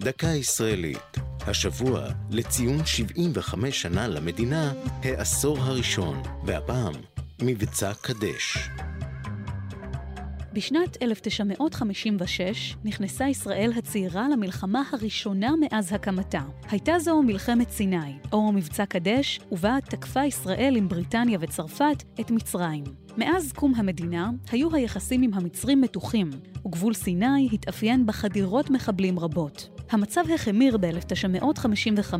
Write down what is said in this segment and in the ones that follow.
דקה ישראלית. השבוע, לציון 75 שנה למדינה, העשור הראשון, והפעם, מבצע קדש. בשנת 1956 נכנסה ישראל הצעירה למלחמה הראשונה מאז הקמתה. הייתה זו מלחמת סיני, או מבצע קדש, ובה תקפה ישראל עם בריטניה וצרפת את מצרים. מאז קום המדינה היו היחסים עם המצרים מתוחים, וגבול סיני התאפיין בחדירות מחבלים רבות. המצב החמיר ב-1955,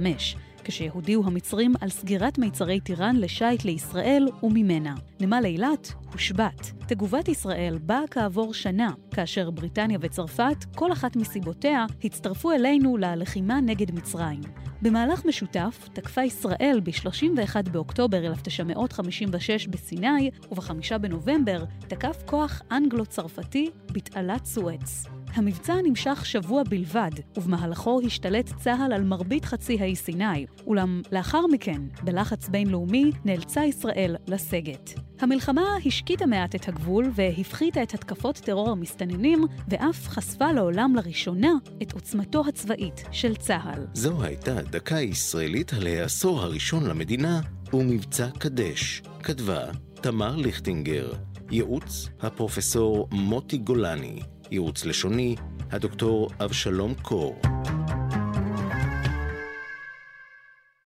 כשהודיעו המצרים על סגירת מיצרי טיראן לשיט לישראל וממנה. נמל אילת הושבת. תגובת ישראל באה כעבור שנה, כאשר בריטניה וצרפת, כל אחת מסיבותיה, הצטרפו אלינו ללחימה נגד מצרים. במהלך משותף תקפה ישראל ב-31 באוקטובר 1956 בסיני, וב-5 בנובמבר תקף כוח אנגלו-צרפתי בתעלת סואץ. המבצע נמשך שבוע בלבד, ובמהלכו השתלט צה"ל על מרבית חצי האי סיני, אולם לאחר מכן, בלחץ בינלאומי, נאלצה ישראל לסגת. המלחמה השקיטה מעט את הגבול והפחיתה את התקפות טרור המסתננים, ואף חשפה לעולם לראשונה את עוצמתו הצבאית של צה"ל. זו הייתה דקה ישראלית על העשור הראשון למדינה ומבצע קדש. כתבה תמר ליכטינגר. ייעוץ הפרופסור מוטי גולני. ייעוץ לשוני הדוקטור אבשלום קור.